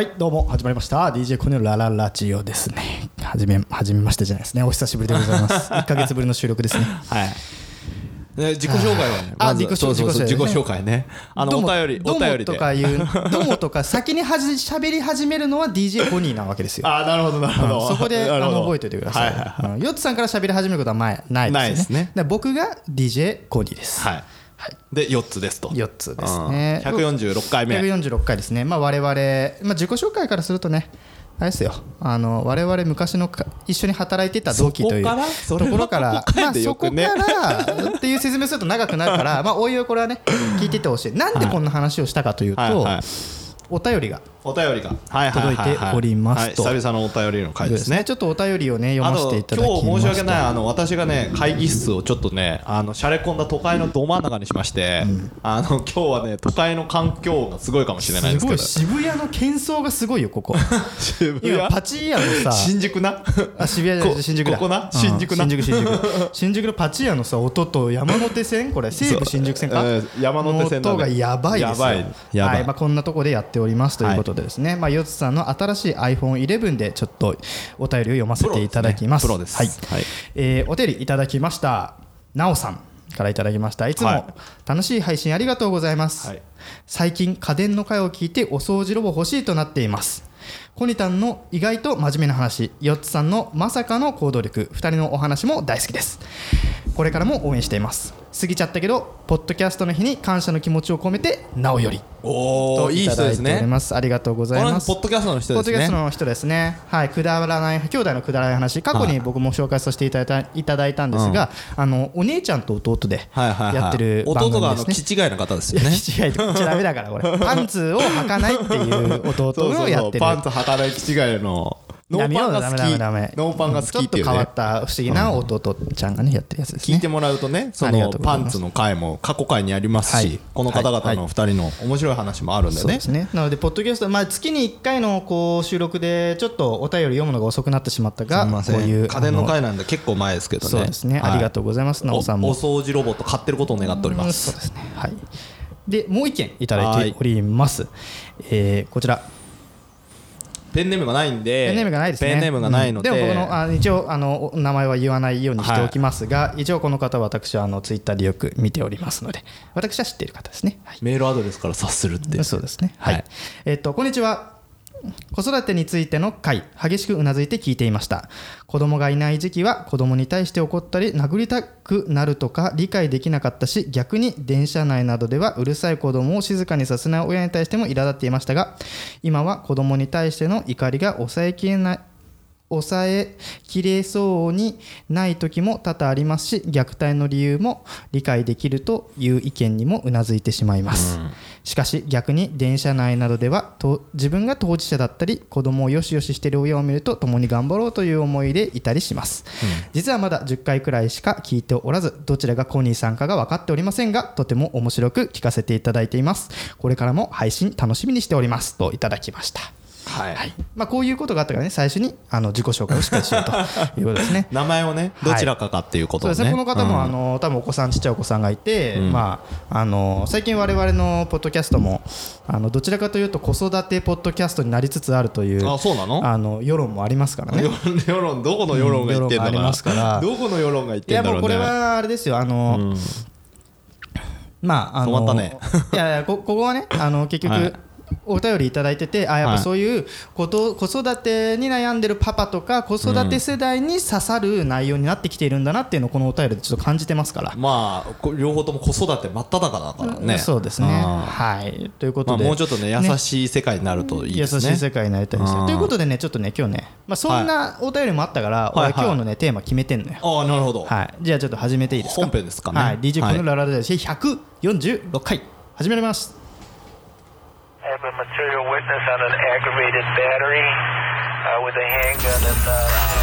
はいどうも始まりました DJ コネのラララジオですねはじめはじめましてじゃないですねお久しぶりでございます 1か月ぶりの収録ですねはい。ね自己紹介はね、あ自己紹介ね自己紹介ね。あのどうもお便りお便りで。とか言うどうもとか先にはじ喋り始めるのは DJ コニーなわけですよあなるほどなるほど。そこで あの覚えておいてください。はいはいうんヨッツさんから喋り始めることは前ないですね。ないですねで僕が DJ コニーです。はい。で四つですと。4つですね。百四十六回目。146回ですね。まあ我々、まあ、自己紹介からするとね、あれですよ。あの我々昔のか一緒に働いてた同期というところからここからまあそこからっていう説明すると長くなるから、まあおいおいこれはね聞いててほしい。なんでこんな話をしたかというと、はいはい。お便りがお便りが届いておりますと。はい久々のお便りの回ですね。ちょっとお便りをね読ませていただき。今日申し訳ないあの私がね会議室をちょっとねあのしゃれ込んだ都会のど真ん中にしまして、あの今日はね都会の環境がすごいかもしれないんですけど。すごい渋谷の喧騒がすごいよここ。渋今パチ屋のさ新宿な？あ渋谷じゃ新宿だ。ここな？うん新宿な？新宿新宿。新宿のパチ屋のさ音と山手線？これ西武新宿線か？うん山手線の音がやばいですよ。やばい。やばい。はいまあ、こんなとこでやっておりますということでですね、まあ、ヨツさんの新しい iPhone11 でちょっとお便りを読ませていただきます。プロです。はい。ねプロですえーお便りいただきました。なおさんからいただきました。いつはも楽しい配信ありがとうございます、はい。最近家電の回を聞いてお掃除ロボ欲しいとなっていますコニタンの意外と真面目な話ヨッツさんのまさかの行動力2人のお話も大好きです。これからも応援しています。過ぎちゃったけどポッドキャストの日に感謝の気持ちを込めてなおより。とおおいい人ですね。ます。ありがとうございます。ポッドキャストの人ポッドキャスですねトの人ですね、はい、くだらない兄弟のくだらない話過去に僕も紹介させていただいたいただいたんですが、あのお姉ちゃんと弟でやってる番組弟があのですね。気違いの方ですよね。違 いこっちダメだからこれ。パンツを履かないっていう弟をやってる。パンツ履かない気違いのノーパンが好きノーパンが好きっていうね。ちょっと変わった不思議な弟ちゃんがねやってるやつですね。聞いてもらうとねそのパンツの回も過去回にありますはい。しこの方々の二人の面白い話もあるんでね。そうですね。なのでポッドキャスト、まあ、月に1回のこう収録でちょっとお便り読むのが遅くなってしまったがこういう家電のあ回なんで結構前ですけどね。そうですね、ありがとうございますなおさんも。おお掃除ロボット買ってることを願っておりまうんすそうですね。はい。でもう一件いただいております、えーこちらペンネームがないんでペンネームがないですね。ペンネームがないので。うんでも僕のあ一応あのお名前は言わないようにしておきますが、一応この方は私はあのツイッターでよく見ておりますので私は知っている方ですね、はい。メールアドレスから察するってそうですね。はい。はい。えっと、こんにちは。子育てについての回、激しくうなずいて聞いていました。子供がいない時期は子供に対して怒ったり殴りたくなるとか理解できなかったし、逆に電車内などではうるさい子供を静かにさせない親に対しても苛立っていましたが、今は子供に対しての怒りが抑えきれない。抑えきれそうにない時も多々ありますし虐待の理由も理解できるという意見にもうなずいてしまいます、しかし逆に電車内などではと自分が当事者だったり子供をよしよししている親を見ると共に頑張ろうという思いでいたりします、実はまだ10回くらいしか聞いておらずどちらがコニーさんかが分かっておりませんがとても面白く聞かせていただいています。これからも配信楽しみにしております。といただきましたはい。はい。まあ、こういうことがあったからね最初にあの自己紹介をしっかりしようと いうことですね。名前をねどちらかかっていうことをね。そうですね。この方も、うん。あの多分お子さんちっちゃいお子さんがいて、まあ、あの最近我々のポッドキャストもあのどちらかというと子育てポッドキャストになりつつあるというあそうなの？あの世論もありますからね。世論どこの世論が言ってんだか。ら。どこの世論が言っいやてんだろうね。もうこれはあれですよ。あの、まああの止まったね。いやいやこここはねあの結局、はいお便りいただいててあやっぱはい。そういうこと、子育てに悩んでるパパとか子育て世代に刺さる内容になってきているんだなっていうのをこのお便りでちょっと感じてますから、まあこ両方とも子育て真っ只中だからね。そうですね。あはい。ということーまあで、もうちょっとね優しい世界になるといいですね。優しい世界になりたいですということでねちょっとね今日ね、まあ、そんなお便りもあったから、はいはい。俺今日のねテーマ決めてんのよ。ああなるほど。はい、じゃあちょっと始めていいですか？本編ですかね。はい、DJ はいコのラララジ146回始めます A material witness on an aggravated battery uh, with a handgun and. Uh,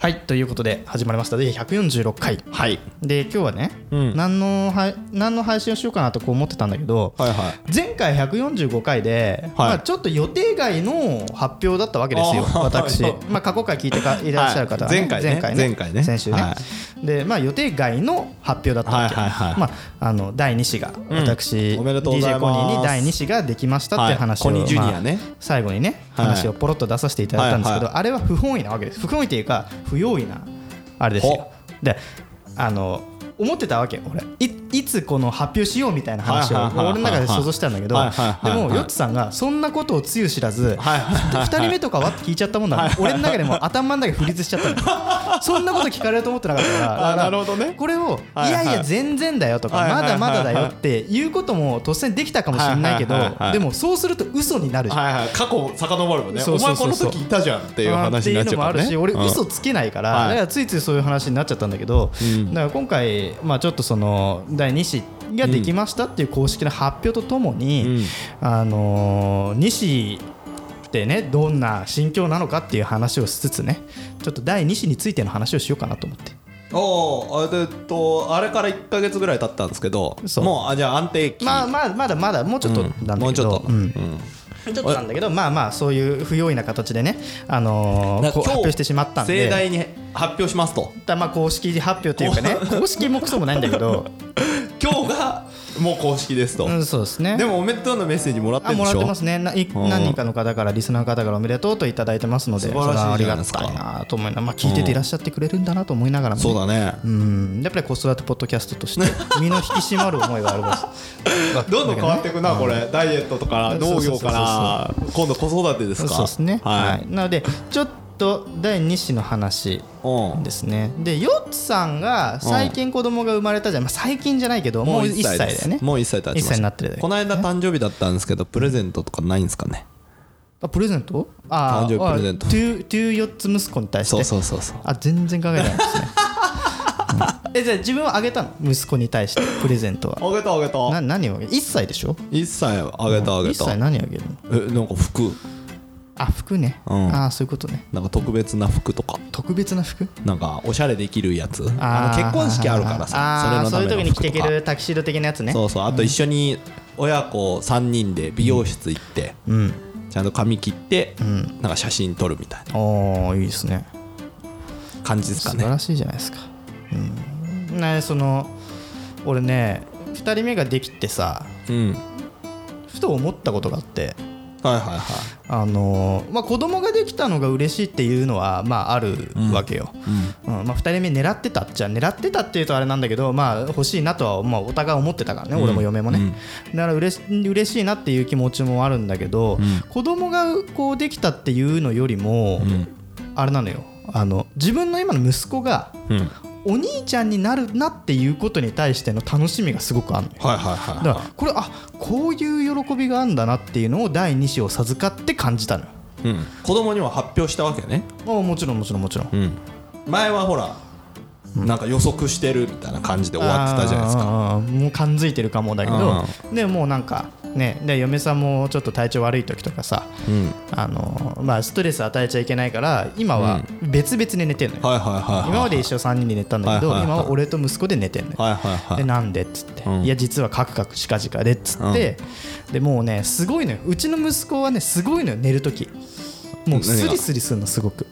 はいということで始まりました。で146回。はい。で今日はね、うん。何のは何の配信をしようかなとこう思ってたんだけど、はいはい。前回145回で、はい。まあ、ちょっと予定外の発表だったわけですよ私はい、まあ、過去回聞いてかい。らっしゃる方は、はい前回ね。前回ね。先週ね、はでまあ予定外の発表だったわけ、はいはいはい。まあ、あの第2子が、うん。私おめでとうござい DJ ます。コニーに第2子ができましたって話を、はい。コニージュニアね。まあ最後にねはい話をポロッと出させていただいたんですけど、はい。あれは不本意なわけです。不本意っていうか不用意なあれですよ。ほ。であの思ってたわけ俺。いいつこの発表しようみたいな話を俺の中で想像したんだけどでもヨッツさんがそんなことをつゆ知らずはいはい2人目とかはって聞いちゃったもんだ俺の中でも頭の中でフリーズしちゃった そんなこと聞かれると思ってなかったからなるほどね。これを「いやいや全然だよ」とか「はいはいはいまだまだだよ」っていうことも突然できたかもしれないけどでもそうすると嘘になるじゃん。過去遡るもんね。お前この時いたじゃんっていう話になっちゃうからね。っていうのもあるし俺うん嘘つけないから、はい。だからついついそういう話になっちゃったんだけど、ん。だから今回、まあ、ちょっとその第2子ができましたっていう公式な発表とともに、あのー、西ってねどんな心境なのかっていう話をしつつねちょっと第2子についての話をしようかなと思って。おえっとあれから1か月ぐらい経ったんですけどもうあじゃあ安定期。まあまあまだまだもうちょっとなんだけど、もうちょっと。うん。うん ちょっとなんだけどまあまあそういう不用意な形でね、あのーう発表してしまったんで。盛大に発表しますと。だまあ公式発表というかね公式もクソもないんだけど、今日がもう公式ですと。うん、そうですね。でもおめでとうのメッセージもらってあもらっるでしょてますね何人かの方からリスナーの方からおめでとうといただいてますので素晴らしいありがたいなと思いながら、まあ、聞いてていらっしゃってくれるんだなと思いながらも。ね、そうだね。うん。やっぱり子育てポッドキャストとして 身の引き締まる思いがあるです。どんどん変わっていくなこれ。ダイエットとか農業から今度子育てですか？そうですね、ははい。いなのでちょっと第2子の話うん。ですね。でヨッツさんが最近子供が生まれたじゃん、まあ、最近じゃないけどもう1歳だよね。もう1歳経ちま1した歳になってるだけこの間誕生日だったんですけどプレゼントとかないんですかね？あプレゼント？あ誕生日プレゼント。あトゥトゥヨッツ息子に対して？そうそうそうそう。あ全然考えてないですね、うん。えじゃあ自分はあげたの？息子に対してプレゼントは。あげたあげた。な何をあげ1歳でしょ？1歳あげたあげ1歳た何あげるの？えなんか服あ服ね、うん。ああそういうことね。なんか特別な服とか。特別な服？なんかおしゃれできるやつ。あの結婚式あるからさそういう時に着てけるタキシード的なやつね。そうそう。あと一緒に親子3人で美容室行ってうん。ちゃんと髪切ってん。なんか写真撮るみたいな。おーいいですね。感じですかね。素晴らしいじゃないですか。うん。ねその俺ね2人目ができてさうん。ふと思ったことがあってはいはいはい。あのーまあ、子供ができたのが嬉しいっていうのは、まあ、あるわけよ、うんまあ、2人目狙ってたっちゃ狙ってたっていうとあれなんだけど、まあ、欲しいなとは、まあ、お互い思ってたからね、俺も嫁もね、だから嬉し嬉しいなっていう気持ちもあるんだけど、子供がこうできたっていうのよりも、あれなのよ。あの自分の今の息子がうんお兄ちゃんになるなっていうことに対しての楽しみがすごくあるのよ。はいはいはいだからこれあこういう喜びがあるんだなっていうのを第2子を授かって感じたのよ。うん。子供には発表したわけね。あもちろんもちろんもちろん。うん。前はほらなんか予測してるみたいな感じで終わってたじゃないですか。もう感づいてるかもだけどでもうなんかねで嫁さんもちょっと体調悪い時とかさうん。あのまあストレス与えちゃいけないから今は別々に寝てんのよ、今まで一緒3人で寝たんだけど、今は俺と息子で寝てんのよ、はいはいはい。でなんでっつって、うん。いや実はカクカクしかじかでっつって、でもうねすごいのよ。うちの息子はねすごいのよ寝る時。もうスリスリするのすごく。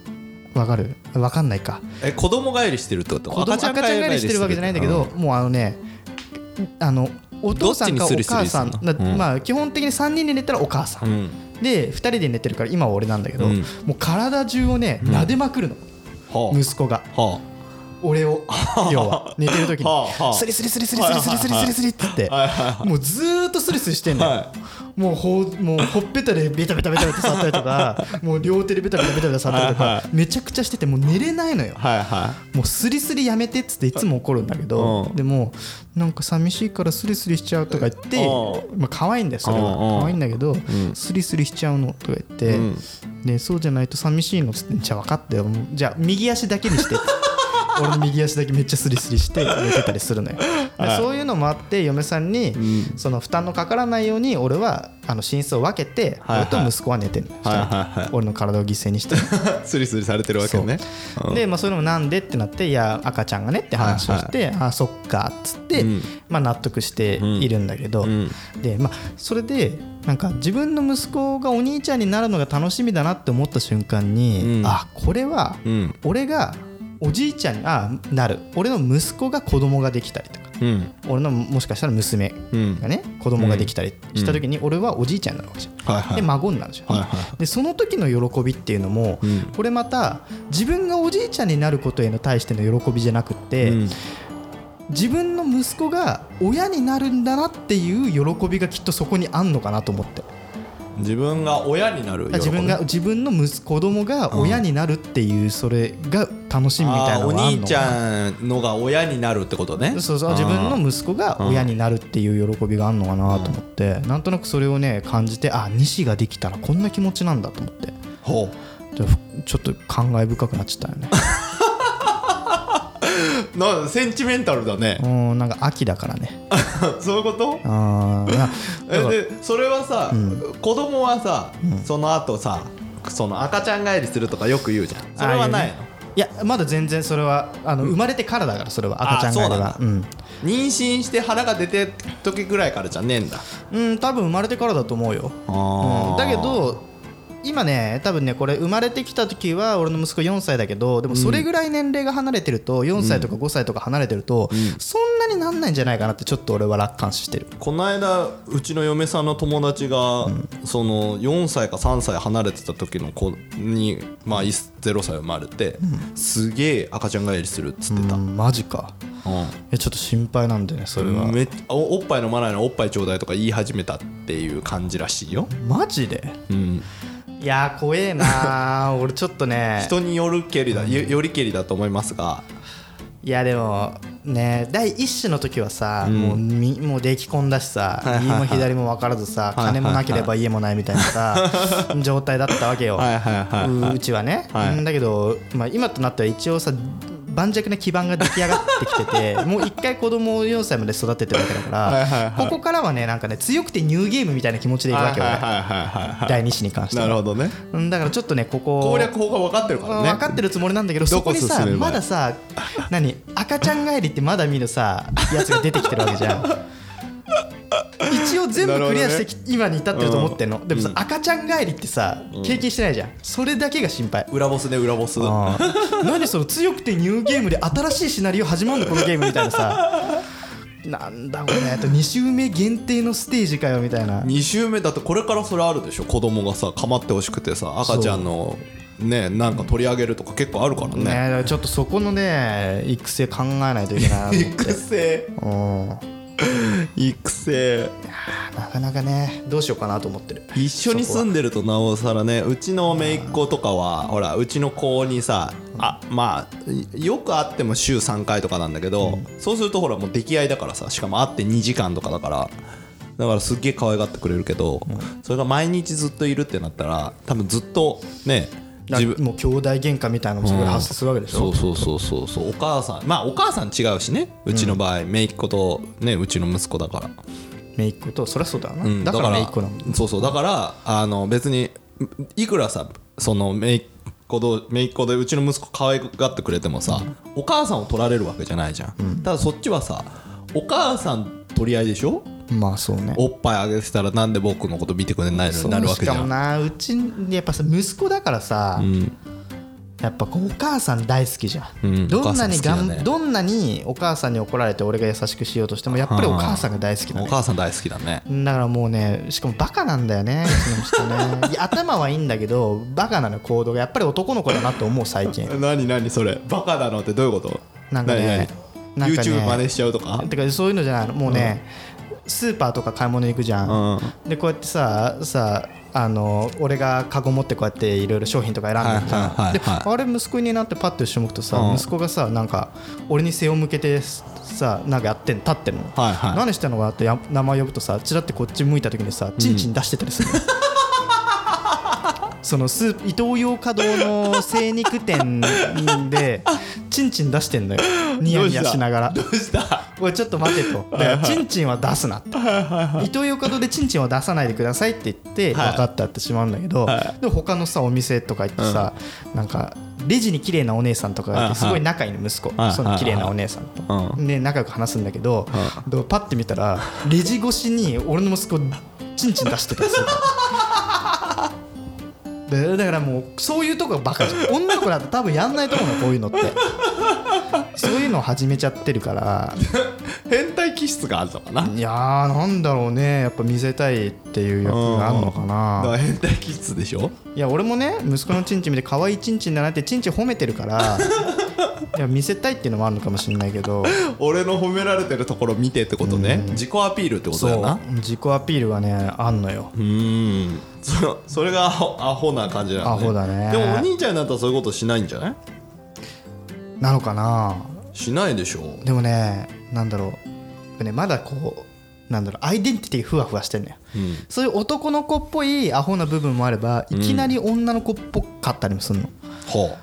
わかる？わかんないか。え子供帰りしてるってこと？子供赤ちゃん帰りしてるわけじゃないんだけど、もうあのねあのお父さんかお母さんまあ基本的に3人で寝たらお母さん、うん。で2人で寝てるから今は俺なんだけど、うん。もう体中をね撫でまくるの、はあ。息子が。は俺を 要は。寝てる時に。スリスリスリスリスリスリスリスリスリってってもうずーっとスリスリしてんのよ、はもうほうもうほっぺたでベタベタベタベタ触ったりとかもう両手でベタベタベタベタ触ったりとか、めちゃくちゃしててもう寝れないのよもうスリスリやめてっつっていつも怒るんだけど、うんでもなんか寂しいからスリスリしちゃうとか言って、うまあ可愛いんだよそれは、可愛いんだけど、スリスリしちゃうのとか言って、うんでそうじゃないと寂しいのっつってじゃあ分かったよじゃあ右足だけにしてって俺の右足だけめっちゃスリスリして寝てたりするのよ、でそういうのもあって嫁さんに、その負担のかからないように俺はあの寝室を分けて、はいはい。俺と息子は寝てるの、はいはいはい。俺の体を犠牲にして。スリスリされてるわけね。う。ん。で、まあ、それもなんでってなっていや赤ちゃんがねって話をして、あそっかっつって、うん。まあ、納得しているんだけど、ん。でまあそれでなんか自分の息子がお兄ちゃんになるのが楽しみだなって思った瞬間に、うん。あこれはうん。俺がおじいちゃんにあなる。俺の息子が子供ができたりとか。うん。俺のもしかしたら娘うん。がね子供ができたりした時に俺はおじいちゃんになるわけじゃん。はいはい。で孫になるじゃん、はいはい。でその時の喜びっていうのも、うん。これまた自分がおじいちゃんになることへの対しての喜びじゃなくって、うん。自分の息子が親になるんだなっていう喜びがきっとそこにあんのかなと思って自分が親になる自分が自分の息子供が親になるっていうそれが楽しみみたいなお兄ちゃんのが親になるってことね。そうそう自分の息子が親になるっていう喜びがあんのかなと思ってなんとなくそれをね感じてあ西ができたらこんな気持ちなんだと思って。ほじゃあふちょっと感慨深くなっちゃったよね。う なセンチメンタルだね。うんなんか秋だからね。そういうこと？あーな えだからでそれはさ、子供はさ、その後さその赤ちゃん帰りするとかよく言うじゃん。それはないの？いやまだ全然それはあの生まれてからだからそれは赤ちゃんがいればあそうなん妊娠して腹が出てる時ぐらいからじゃねえんだ。うん、うん、多分生まれてからだと思うよ、うん、だけど今ね多分ねこれ生まれてきた時は俺の息子4歳だけどでもそれぐらい年齢が離れてると4歳とか5歳とか離れてると、そんなになんないんじゃないかなってちょっと俺は楽観視してる。この間うちの嫁さんの友達が、その4歳か3歳離れてた時の子に、まあ、0歳生まれて、すげえ赤ちゃん帰りするっつってた、うんマジか。えちょっと心配なんだよねそれは、めっおおっぱい飲まないのおっぱいちょうだいとか言い始めたっていう感じらしいよ、マジで？うん、いやー怖えなー。俺ちょっとね。人によるけりだよよりけりだと思いますがいやでもね第一子の時はさ、もうみもう出来込んだしさ、はいはいはい。右も左も分からずさ、金もなければ家もないみたいなさ 状態だったわけよ、ううちはね、だけど、まあ、今となっては一応さ盤石な基盤が出来上がってきてて もう一回子供を4歳まで育ててるわけだからここからはねなんかね強くてニューゲームみたいな気持ちでいくわけよ、第二子に関しては。なるほどね。うんだからちょっとねここ攻略法が分かってるからね。分かってるつもりなんだけどどこそこにさまださ何赤ちゃん帰りってまだ見るさやつが出てきてるわけじゃん 全部クリアしてき、今に至ってると思ってんの、でもさ、赤ちゃん帰りってさ経験してないじゃん。それだけが心配。裏ボスね裏ボス 何その強くてニューゲームで新しいシナリオ始まるのこのゲームみたいなさ。なんだこれ。あと2周目限定のステージかよみたいな。2週目だってこれからそれあるでしょ。子供がさ構ってほしくてさ赤ちゃんのねなんか取り上げるとか結構あるからね。ねちょっとそこのね育成考えないといけないな 育成？うん 育成。なかなかね。どうしようかなと思ってる。一緒に住んでるとなおさらねうちの姪っ子とかはほらうちの子にさあまあよく会っても週3回とかなんだけど、そうするとほらもう出来合いだからさしかも会って2時間とかだからだからすっげえ可愛がってくれるけど、それが毎日ずっといるってなったら多分ずっとね自分もう兄弟喧嘩みたいなのもそこで発生するわけでしょ、そうそうそうそうそう。お母さん。まあお母さん違うしね。うちの場合、姪っ子とねうちの息子だから。姪っ子とそりゃそうだよな、うん。だから姪っ子なの。そうそう。だからあの別にいくらさその姪っ子と姪っ子でうちの息子可愛がってくれてもさ、お母さんを取られるわけじゃないじゃん、ただそっちはさお母さん取り合いでしょ？まあそうね。おっぱいあげてたらなんで僕のこと見てくれないのになるわけじゃしかもんなうちやっぱさ息子だからさ、やっぱこうお母さん大好きじゃん、うんどんなにがん、ね。どんなにお母さんに怒られて俺が優しくしようとしてもやっぱりお母さんが大好きだね。お母さん大好きだね。だからもうねしかもバカなんだよねね。頭はいいんだけどバカなの行動がやっぱり男の子だなと思う最近。何何それ？バカなのってどういうこと？なんかねなんかね YouTube 真似しちゃうとか？てかそういうのじゃないの。もうね、スーパーとか買い物行くじゃん、うん。でこうやってささあの俺がカゴ持ってこうやっていろいろ商品とか選んでるじゃん、ではいあれ息子になってパッと後ろ向くとさ、うん。息子がさなんか俺に背を向けてさなんかやってん立ってるの、はいはい。何してんのかなってや名前呼ぶとさチラってこっち向いた時にさチンチン出してたりするの、そのスープイトーヨーカドーの精肉店でチンチン出してんのよ。ニヤニヤしながら。どうした？おいちょっと待てと。だからチンチンは出すなってイトーヨーカドーでチンチンは出さないでくださいって言ってはい。分かったってしまうんだけど、はでも他のさお店とか行ってさ、なんかレジに綺麗なお姉さんとかがいてすごい仲いいの息子、はいその綺麗なお姉さんと、うで仲良く話すんだけど、でパッて見たらレジ越しに俺の息子チンチン出してたりする だからもうそういうとこがバカじゃん。女の子だと多分やんないと思うのこういうのってそういうのを始めちゃってるから。変態気質があるのかな、いやーなんだろうね。やっぱ見せたいっていう欲があるのかな。ら変態気質でしょ？いや俺もね息子のチンチン見て可愛いチンチンだなってチンチン褒めてるから いや見せたいっていうのもあるのかもしれないけど。俺の褒められてるところ見てってことね、自己アピールってことだよな自己アピールがねあんのよ。うーん。そそれがアホアホな感じなの、ね、アホだね。でもお兄ちゃんになったらそういうことしないんじゃない？なのかな？しないでしょ。でもねなんだろう。ねまだこうなんだろうアイデンティティふわふわしてんのよ、ん。そういう男の子っぽいアホな部分もあればいきなり女の子っぽかったりもするの、ほ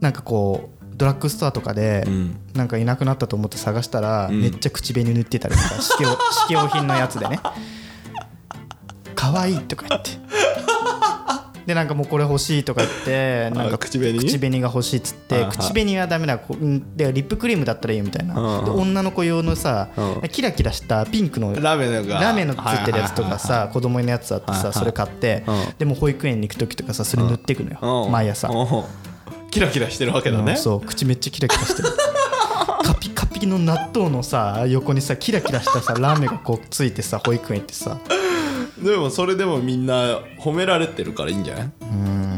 なんかこうドラッグストアとかで、ん。なんかいなくなったと思って探したら、ん。めっちゃ口紅塗ってたりとか試供試供品のやつでね。可愛いとか言ってでなんかもうこれ欲しいとか言ってなんかあ口紅？口紅が欲しいっつって口紅はダメだこうんでリップクリームだったらいいよみたいな。女の子用のさうん。キラキラしたピンクのラメのが。ラメのついてるやつとかさ子供のやつあってさそれ買ってうん。でも保育園に行く時とかさそれ塗っていくのよ。うん。毎朝。うん。キラキラしてるわけだね、うんそう。口めっちゃキラキラしてる。カピカピの納豆のさ横にさキラキラしたさラーメンがこうついてさ保育園行ってさでもそれでもみんな褒められてるからいいんじゃない？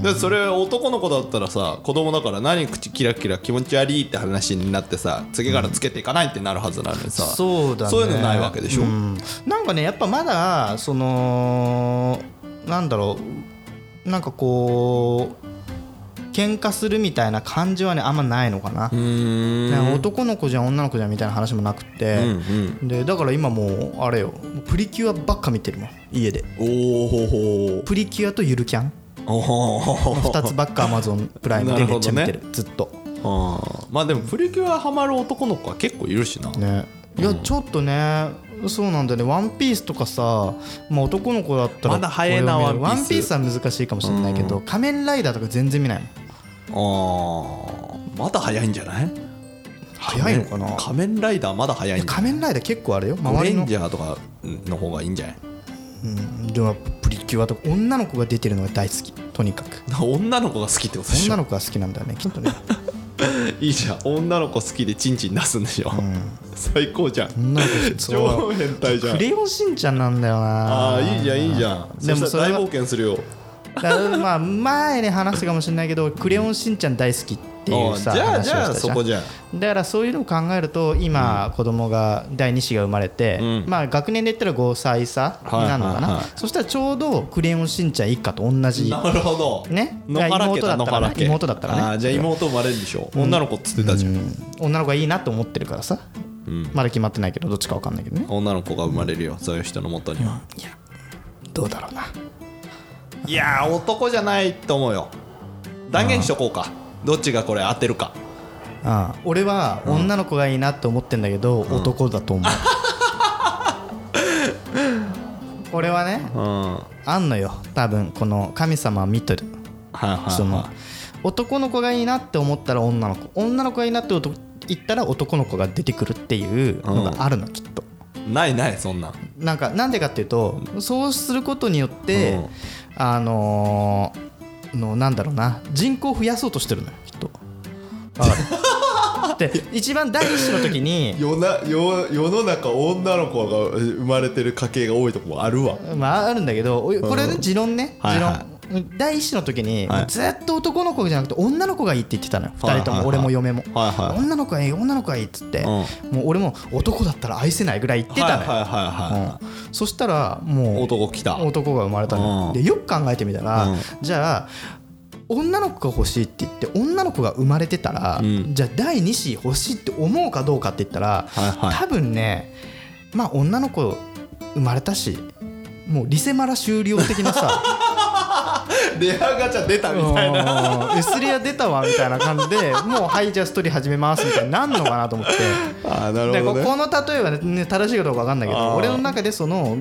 でそれ男の子だったらさ子供だから何口キラキラ気持ち悪いって話になってさ次からつけていかないってなるはずなのにさ、そうだね。そういうのないわけでしょ？ん。なんかねやっぱまだそのなんだろうなんかこう喧嘩するみたいな感じはねあんまないのかな、男の子じゃん女の子じゃんみたいな話もなくって、うんでだから今もうあれよ。プリキュアばっか見てるもん家で。おおプリキュアとゆるキャン。お2つばっかアマゾンプライムでめっちゃ見てる。なずっと。まあでもプリキュアハマる男の子は結構いるしな、ね。いやちょっとねそうなんだよね。ワンピースとかさ、まあ、男の子だったらまだ早いなワンピース。は難しいかもしれないけど、仮面ライダーとか全然見ないもんあーまだ早いんじゃない？早いのかな？仮面ライダーまだ早いんじゃ仮面ライダー結構あれよゴ周りの。レンジャーとかの方がいいんじゃない？うんでもやっぱプリキュアとか女の子が出てるのが大好きとにかく。女の子が好きってことでしょ？女の子が好きなんだよねきっとね。いいじゃん。女の子好きでチンチン出すんでしょ、最高じゃん。女の子そう超変態じゃん。クレヨンしんちゃんなんだよな。ああいいじゃんいいじゃん。でもそしたら大冒険するよまあ前に話すかもしれないけど「クレヨンしんちゃん大好き」っていうさあーじゃあ話をじゃあしたじゃんそこじゃんだからそういうのを考えると今子供が第2子が生まれて、うん。まあ学年で言ったら5歳差になるのかな、そしたらちょうど「クレヨンしんちゃん」一家と同じなるほど。ね？妹だったら妹だったらね。じゃあ妹生まれるんでしょ女の子っつってたじゃん。女の子がいいなと思ってるからさ、うん。まだ決まってないけどどっちか分かんないけどね。女の子が生まれるよそういう人のもとには、どうだろうないやー男じゃないと思うよ。断言しとこうか。どっちがこれ当てるか。ああ。俺は女の子がいいなと思ってんだけど、男だと思う。俺はねうん。はいあんのよ。多分この神様は見てる。はいはいその。男の子がいいなって思ったら女の子。女の子がいいなって男言ったら男の子が出てくるっていうのがあるのきっと。ないないそんなん。なんかなんでかっていうとそうすることによって、うんあのーのなんだろうな。人口を増やそうとしてるのよきっと。で一番第一子の時に世な世世の中女の子が生まれてる家系が多いとこもあるわ。まああるんだけどこれね持論ね。持はいはい。論第一子の時にはい。ずっと男の子じゃなくて女の子がいいって言ってたのよ。2はいはい。人とも俺も嫁も。はいはい。女の子がいい女の子がいいっつってん。もう俺も男だったら愛せないぐらい言ってたのよ。そしたらもう男来た。男が生まれたのよ。うん。でよく考えてみたら、うん。じゃあ女の子が欲しいって言って女の子が生まれてたら、うん。じゃあ第2子欲しいって思うかどうかって言ったら、はいはい。多分ねまあ女の子生まれたしもうリセマラ終了的なさ レアガチャ出たみたいな。うん。S リア出たわみたいな感じでもうはいじゃあストーリー始めますみたいになんのかなと思って。あーなでるほどね。ここの例えはね正しいかどうか分かんないけど俺の中でその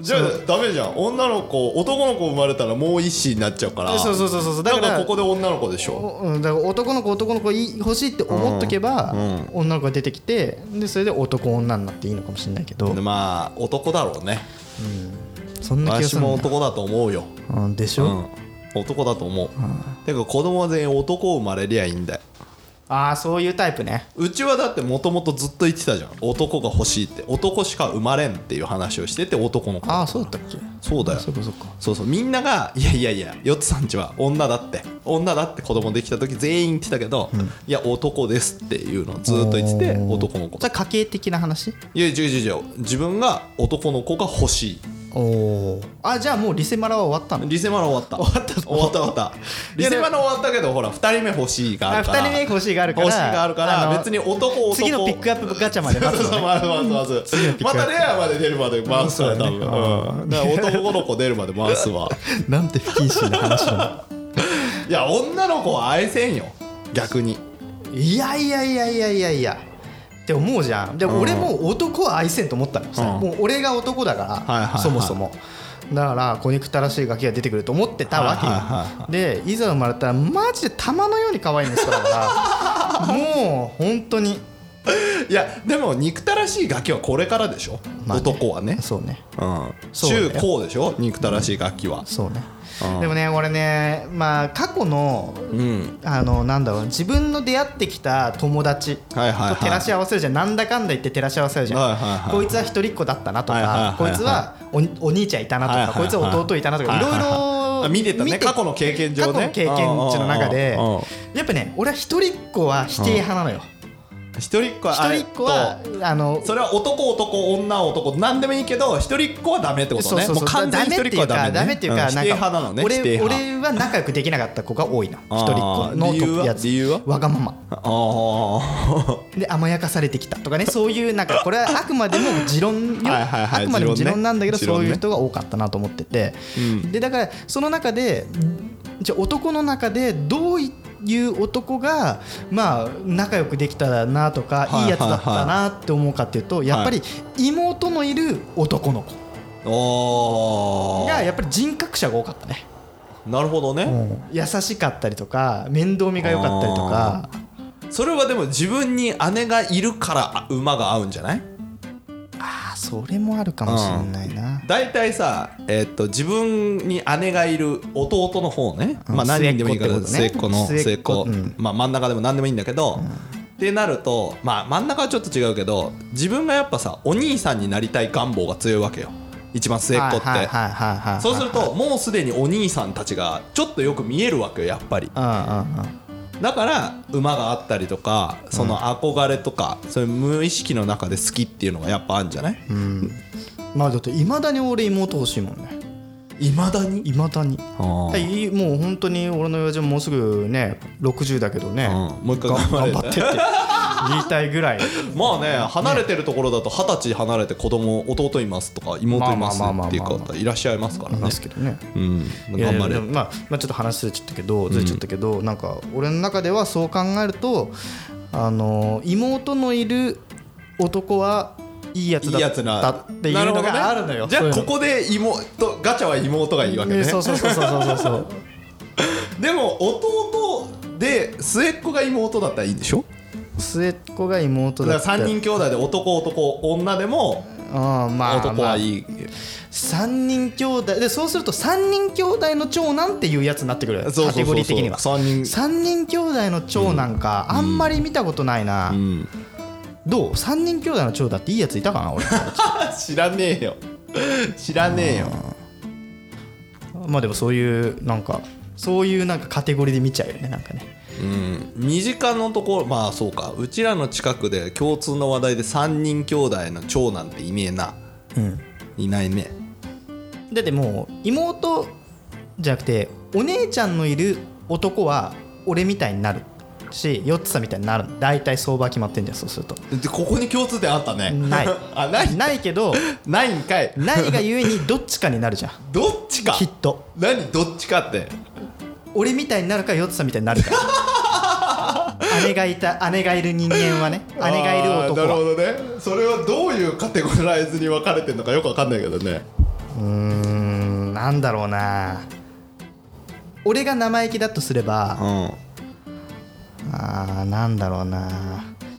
じゃあダメじゃん。女の子男の子生まれたらもう一子になっちゃうから。そうそうそうそうだかだかららここで女の子でしょ。だから男の子男の子い欲しいって思っとけば、うん。女の子が出てきてでそれで男女になっていいのかもしれないけど。でまあ男だろうね。そんな気がす私もるんだ。男だと思うよ。うん。でしょ、うん男だと思う。てか子供は全員男生まれりゃいいんだよ。ああそういうタイプね。うちはだってもともとずっと言ってたじゃん。男が欲しいって。男しか生まれんっていう話をしてて男の子ああそうだったっけ？そうだよ。そうかそうか。そうそう。みんながいやいやいやヨッツさんちは女だって。女だって子供できた時全員言ってたけど、いや男ですっていうのをずっと言ってて男の子。それ家計的な話？いや違う違う違う自分が男の子が欲しいおおあじゃあもうリセマラは終わったの？リセマラ終わった。終わった終わった終わった。リセマラ終わったけどほら2人目欲しいがああるから。2人目欲しいがあるから欲しいがあるからの別に男男。次のピックアップガチャまで待つのね。まずまずまずまたレアまで出るまで回すわ多分、うん、だから男の子出るまで回すわ。なんて不謹慎な話なの。いや女の子は愛せんよ。逆に。いやいやいやいやいやいやって思うじゃん。でも俺も男は愛せんと思ったのよ。さ、うん。もう俺が男だから、はいはいはい。そもそも。だから子憎たらしいガキが出てくると思ってたわけよ、はいはいでいざ生まれたらマジで玉のように可愛い息子だから もう本当に。いやでも憎たらしいガキはこれからでしょ、まあね。男はね。そうね。うん。中高でしょ？憎たらしいガキは。そうね。うんでもね俺ねまあ過去のうん。あのなんだろう自分の出会ってきた友達と照らし合わせるじゃん。なんだかんだ言って照らし合わせるじゃん、はいはいはいこいつは一人っ子だったなとか、はいはいはいはい。こいつはおお兄ちゃんいたなとか、はいはいはいこいつは弟いたなとか、いろいろあ見てたね。過去の経験上ね。過去の経験値の中でやっぱね俺は一人っ子は否定派なのよ、一人っ子は一人っ子はあのそれは男男女男何でもいいけど一人っ子はダメってことね。もう完全に一人っ子はダメね。ダメっていうか、ん否なんなのね俺派。俺は仲良くできなかった子が多いのあー一人っ子のやつ。理由は？わがまま。ああで甘やかされてきたとかね。そういうなんかこれは あくまでも持論よ。はいはいはいあくまでも持持論なんだけどね。そういう人が多かったなと思ってて。うん。でだからその中でじゃあ男の中でどういう男がまあ仲良くできたらなとかはいはいいいやつだったなって思うかっていうとやっぱり妹のいる男の子。おがやっぱり人格者が多かったね。なるほどね、優しかったりとか面倒見が良かったりとか。それはでも自分に姉がいるからあ馬が合うんじゃない？それもあるかもしれないな。大体さ、えっと自分に姉がいる弟の方ね、うん。まあ何人でもいいから末末っ子の末末っ子。うん。まあ真ん中でも何でもいいんだけど、ってなるとまあ真ん中はちょっと違うけど自分がやっぱさお兄さんになりたい願望が強いわけよ。一番末っ子って、はいはいはいはいはい。そうするともうすでにお兄さんたちがちょっとよく見えるわけよやっぱり。うんうんうんだから馬があったりとかその憧れとか、そういう無意識の中で好きっていうのがやっぱあるんじゃない？まあだっていまだに俺妹欲しいもんね。いまだに。いまだにもう本当に俺の親父ももうすぐね60だけどね、うん。もう一回が頑張れ。頑張ってって言いたいぐらい。まあね離れてるところだと二十歳離れて子供弟いますとか妹いますっていう方いらっしゃいますからね。いますけどね。うん。頑張れ。まあ、まあちょっと話ずれちゃったけどずれちゃったけど、なんか俺の中ではそう考えるとあの妹のいる男はいいやつだったっていうのがあるのよ。じゃあここで妹ガチャは妹がいいわけね。ねそうそうそうそうそうそう。でも弟で末っ子が妹だったらいいんでしょ？末っ子が妹だからだった3人兄弟で男男女でもああまあ男はいい、3人兄弟。でそうすると3人兄弟の長男っていうやつになってくる。カテゴリー的には。三人。3人兄弟の長男か、あんまり見たことないな、うん。どう？3人兄弟の長男っていいやついたかな俺。知らねえよ。知らねえよ。まあでもそういうなんかそういうなんかカテゴリーで見ちゃうよねなんかね。うん。身近のところまあそうか。うちらの近くで共通の話題で3人兄弟の長男っていねえな。うん。いないね。だってもう妹じゃなくてお姉ちゃんのいる男は俺みたいになるしヨッツさんみたいになる。大体相場決まってんじゃんそうすると。でここに共通点あったね。ない。あない。ないけど ないんかい。ないがゆえにどっちかになるじゃん。どっちか。きっと。何？どっちかって俺みたいになるかヨッツさんみたいになるか姉がいた姉がいる人間はね。姉がいる男あーなるほはどね。それはどういうカテゴライズに分かれてるのかよく分かんないけどね。うーんなんだろうな。俺が生意気だとすればうん。あーなんだろうな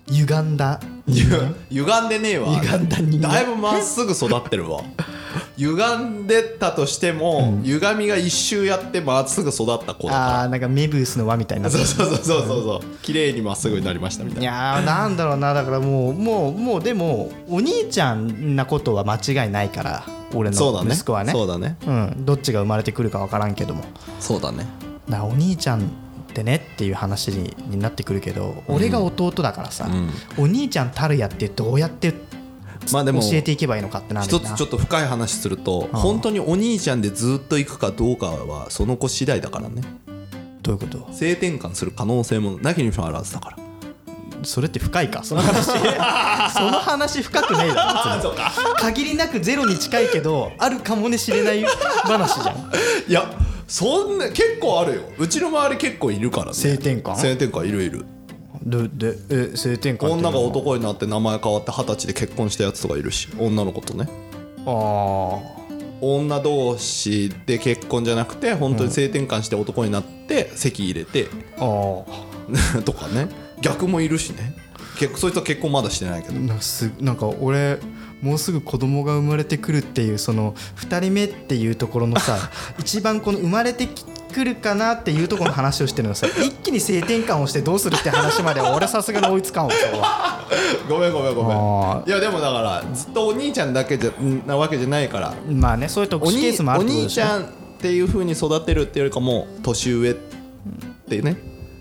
歪んだ。ゆ歪んでねえわ。歪んだ人間。だいぶまっすぐ育ってるわ。歪んでたとしても、歪みが一周やってまっすぐ育った子だかあーなんかメビウスの輪みたいにな。そうそうそうそうそうそう。綺麗にまっすぐになりましたみたいいなやーなんだろうな。だからもうもうもうでもお兄ちゃんなことは間違いないから俺の息子はね。そうだね。うん、どっちが生まれてくるか分からんけども。そうだね。だお兄ちゃんってねっていう話にになってくるけど、俺が弟だからさ、お兄ちゃんたるやってどうやってまあでも教えていけばいいのかってなる一つちょっと深い話すると本当にお兄ちゃんでずっと行くかどうかはその子次第だからね。どういうこと？性転換する可能性もなきにしもあらずだから。それって深いか？その話。その話深くないだろ限りなくゼロに近いけどあるかもねしれない話じゃん。いやそんな結構あるよ。うちの周り結構いるからね。性転換？性転換いるいる。ででえ性転換女が男になって名前変わって二十歳で結婚したやつとかいるし女の子とね。あ女同士で結婚じゃなくて本当に性転換して男になって籍入れてーあ とかね。逆もいるしね。結そいつは結婚まだしてないけど。なんか俺もうすぐ子供が生まれてくるっていうその2人目っていうところのさ 一番この生まれてくるかなっていうところの話をしてるのさ一気に性転換をしてどうするって話までは俺さすがに追いつかんわ ごめんごめんごめあんいやでもだからずっとお兄ちゃんだけじゃなわけじゃないから。まあねそういう特お兄殊ケースもあるお兄ちゃんっていう風に育てるっていうよりかも年上ってね。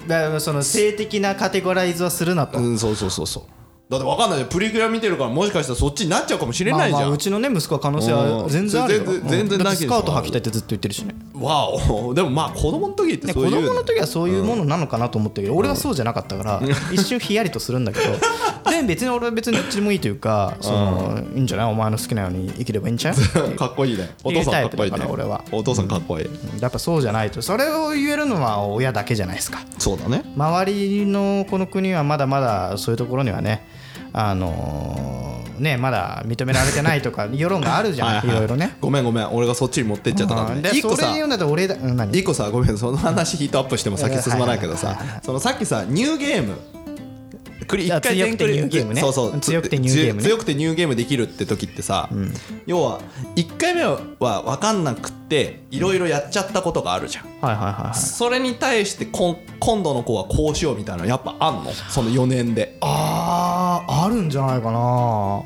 だからその性的なカテゴライズはするなと、うんそうそうそうそうだって分かんない。プリクラ見てるからもしかしたらそっちになっちゃうかもしれないじゃん、まあまあうちのね息子は可能性は全然あるよ。うん。全然なきにしもってスカート履きたいってずっと言ってるしね。わお。でもまあ子供の時ってねそういう。子供の時はそういうものなのかなと思ったけど、俺はそうじゃなかったから、一瞬ヒヤリとするんだけど。で別に俺は別にどっちでもいいというかそのいいんじゃない？お前の好きなように生きればいいんちゃう？かっこいいね。お父さんかっこいい。ね俺は。お父さんかっこいい、やっぱそうじゃないと。それを言えるのは親だけじゃないですか。そうだね。周りのこの国はまだまだそういうところにはねあのーねまだ認められてないとか 世論があるじゃんいはいはい。ろいろね。ごめんごめん俺がそっちに持ってっちゃったからねで言うんだ俺だうん何？一個さごめんその話ヒートアップしても先進まないけどさ。そのさっきさニューゲームクリあ一回強くて全クリニューゲームね。そうそう。強くてニューゲームね。強くてニューゲームできるって時ってさ、要は1回目は分かんなくっていろいろやっちゃったことがあるじゃん、はいはいはいはい。それに対してこん今度の子はこうしようみたいなのやっぱあんの？その4年で、あーあるんじゃないかな。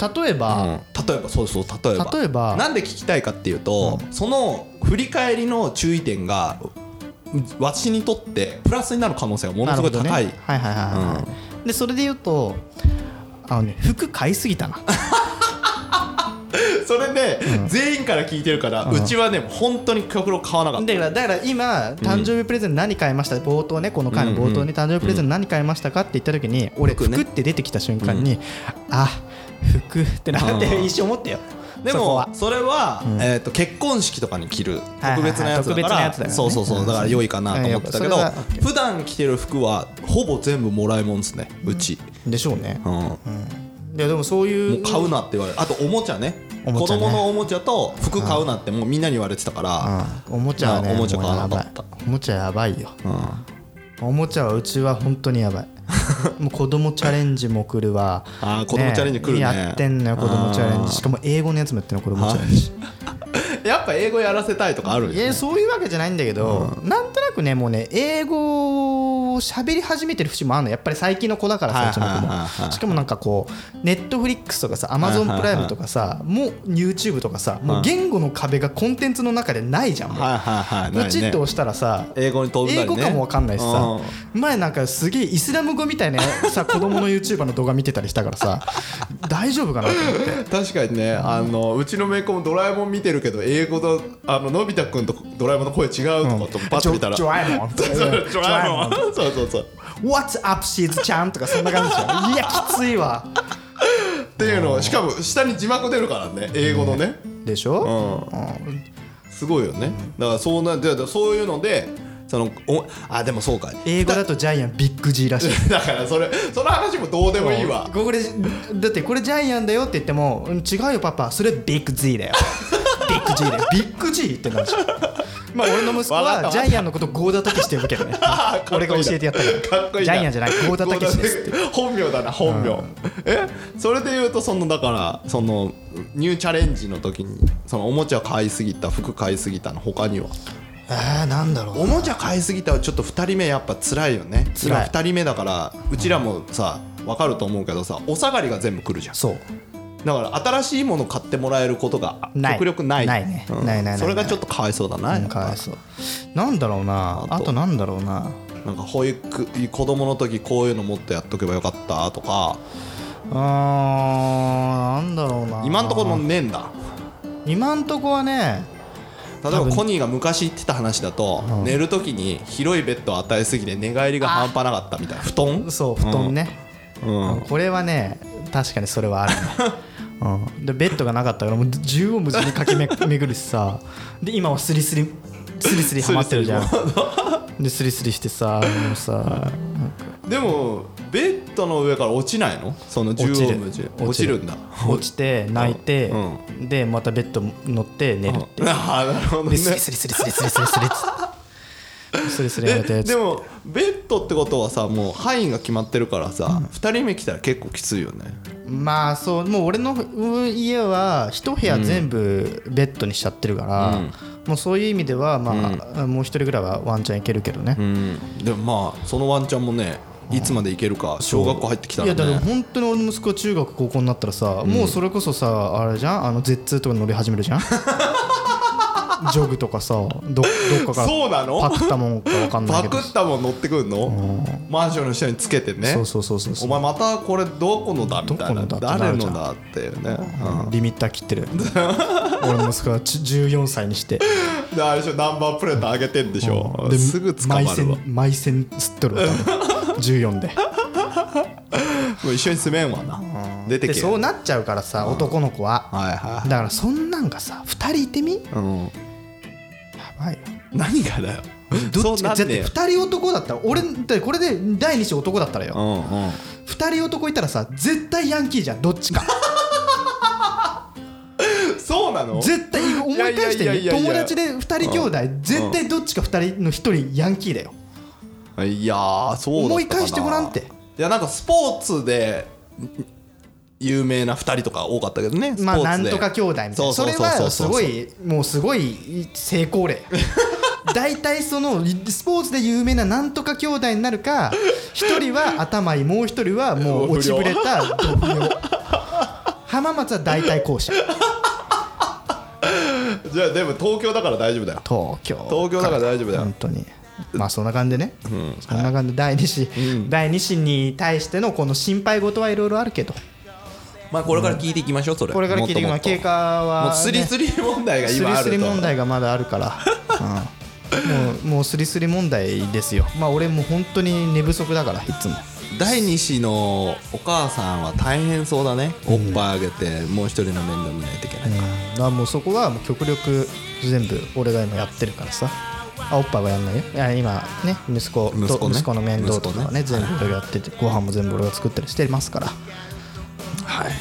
例えば、例えばそうそう例えば。例えばなんで聞きたいかっていうと、その振り返りの注意点がう私にとってプラスになる可能性がものすごい高い、ね。はいはいはいはい、でそれで言うとあのね服買いすぎたな。それね、全員から聞いてるから、うちはね本当に極力買わなかった。だからだから今誕生日プレゼント何買いました？冒頭ねこの回の冒頭に誕生日プレゼント何買いましたかって言った時に俺服って出てきた瞬間にあ服ってなって一瞬思ったよでもそれは、えー、と結婚式とかに着る特別なやつだからそうそうそうだから良いかなと思ってたけど普段着てる服はほぼ全部もらいもんですねうち、でしょうね。うん。もいやでもそういう。う買うなって言われる。あとおもちゃね。子供のおもちゃと服買うなってもうみんなに言われてたから、うん。おもちゃはおもちゃ買わなかった。おもちゃやばいよ。うん。おもちゃはうちは本当にやばい もう子供チャレンジも来るわ。あー子供チャレンジ来るね。やってんのよ子供チャレンジ。しかも英語のやつもやってんの子供チャレンジ。やっぱ英語やらせたいとかあるんいですやそういうわけじゃないんだけど、なんとなくねもうね英語を喋り始めてる節もあるの。やっぱり最近の子だからさうちの子も。しかもなんかこうネットフリックスとかさアマゾンプライムとかさもう YouTube とかさもう言語の壁がコンテンツの中でないじゃん。もうはいはいはい。ないね。ポチッと押したらさ英語に飛英語かもわかんないしさ。前なんかすげえイスラム語みたいなさ 子供の YouTuber の動画見てたりしたからさ大丈夫かなと思って。確かにね。あのうちの姪っ子もドラえもん見てるけど英語とあののび太くんとドラえもんの声違うとかとパッと見たら。ジョジョラえもんそうそうそう What's up シーズちゃんとかそんな感じでしょいやきついわ。っていうのをしかも下に字幕出るからね。英語のね。でしょ、すごいよね。だからそうなででそういうのでそのおあでもそうか。英語だとジャイアンビッグ G らしい。だからそれその話もどうでもいいわ。これだってこれジャイアンだよって言ってもうん違うよパパ。それビッグ Z だよ。ビッグ G だよ。ビッグ G ってなるじゃんまあ俺の息子はジャイアンのことゴーダたけしって呼ぶけどね。俺が教えてやったから。ジャイアンじゃないゴーダたけしですって。本名だな本名、え？それで言うとそのだからそのニューチャレンジの時にそのおもちゃ買いすぎた服買いすぎたの他には？えー、なんだろうおもちゃ買いすぎたはちょっと2人目やっぱ辛いよね。辛い。今2人目だからうちらもさ分かると思うけどさお下がりが全部来るじゃん。そうだから新しいもの買ってもらえることが極力ない。ないね。うん。ないないそれがちょっとかわいそうだな、うかわいそう。なんだろうな。あと。なんだろうな。なんか保育子供の時こういうのもっとやっとけばよかったとか。あーなんだろうな。今んところもねえんだ。今んとこはね例えばコニーが昔言ってた話だと、うん。寝る時に広いベッドを与えすぎて寝返りが半端なかったみたいな。布団？そう布団ね、うん、うん。これはね確かにそれはあるね、うん、でベッドがなかったからもう縦横無尽に駆けめ巡るしさ。で今はスリスリスリスリハマってるじゃん。でスリスリしてさもうさでもベッドの上から落ちないの？その縦横無尽落ちる。んだ。落ちて泣いて、うでまたベッド乗って寝るってああなるほどね。でスリスリスリスリスリスリスリスリスリやめてえでもベッドってことはさもう範囲が決まってるからさ、二人目来たら結構きついよね。まあそうもう俺のうん家は一部屋全部ベッドにしちゃってるから、うん。もうそういう意味ではまあ、もう一人ぐらいはワンチャンいけるけどね、うんでもまあそのワンちゃんもねいつまでいけるか小学校入ってきたらいやだからね本当に俺の息子中学高校になったらさ、もうそれこそさあれじゃん？あの Z2 とか乗り始めるじゃん？ジョグとかさどどっかからそうなの？パクったもんか分かんないけど。パクったもん乗ってくんの？マンションの下につけてね。そうそうそうそうお前またこれどこのだみたいな。どこのだ誰のだっていうね、リミッター切ってる。俺の息子はち14歳にして。うん、であれでしょ？ナンバープレート上げてんでしょ？ですぐ捕まるわ。埋線埋線吸っとるわ多分。14で。もう一緒に住めんわな。出てでけそうなっちゃうからさ男の子は。はいはだからそんなんがさ2人いてみ？うん、ばい。よ何がだよ。どっちかだってそうなんね2人男だったら俺だってこれで第2子男だったらよ。うんうん。2人男いたらさ絶対ヤンキーじゃんどっちか。そうなの？絶対思い返して友達で2人兄弟絶対どっちか2人の1人ヤンキーだよ。いやーそう思い返してごらんって。いやなんかスポーツで有名な2人とか多かったけどねまあなんとか兄弟みたいな。それはすごいもうすごい成功例。大体そのスポーツで有名ななんとか兄弟になるか一人は頭いいもう一人はもう落ちぶれたドブヨ浜松は大体後者。じゃあでも東京だから大丈夫だよ。東京。東京だから大丈夫だよ。本当に。まあそんな感じでね、そんな感じ。で第二子、第二子に対してのこの心配事はいろいろあるけどまあこれから聞いていきましょうそれ。これから聞いていくのは経過は、ね、もうスリスリ問題が今あると。スリスリ問題がまだあるから、うん、もうもうスリスリ問題ですよ。まあ俺もう本当に寝不足だからいつも。第二子のお母さんは大変そうだね。おっぱいあげてもう一人の面倒見ないといけないうん。だからもうそこはもう極力全部俺が今やってるからさ。あおっぱいはやんないよ。いや今ね息子と息子ね。息子の面倒とかはね全部やっててご飯も全部俺が作ったりしてますからはい。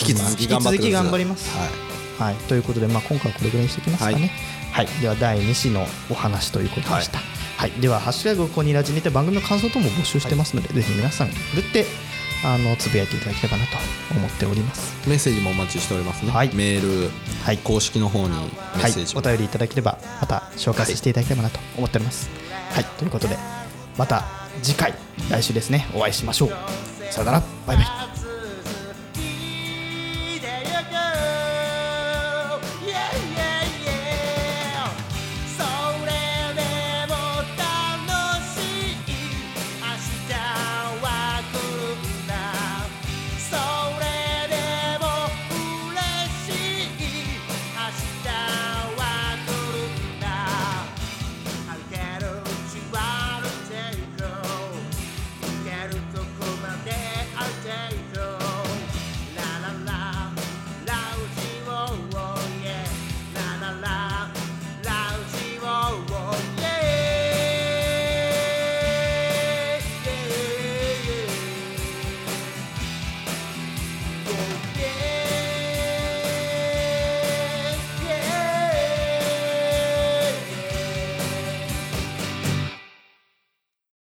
引き続き頑張ります。はい。はい、ということで、まあ、今回はこれぐらいにしておきますかね。はい、では第2子のお話ということでした。はい、では、ハッシュタグコニラジにて番組の感想等も募集してますので、ぜひ皆さん、ふるってあのつぶやいていただければなと思っております。メッセージもお待ちしておりますね、はい。メール、はい。公式の方にメはい。ッセージ、も、お便りいただければ、また紹介させていただければなと思っております。はい、ということで、また次回、来週ですね、お会いしましょう。さよなら、バイバイ。「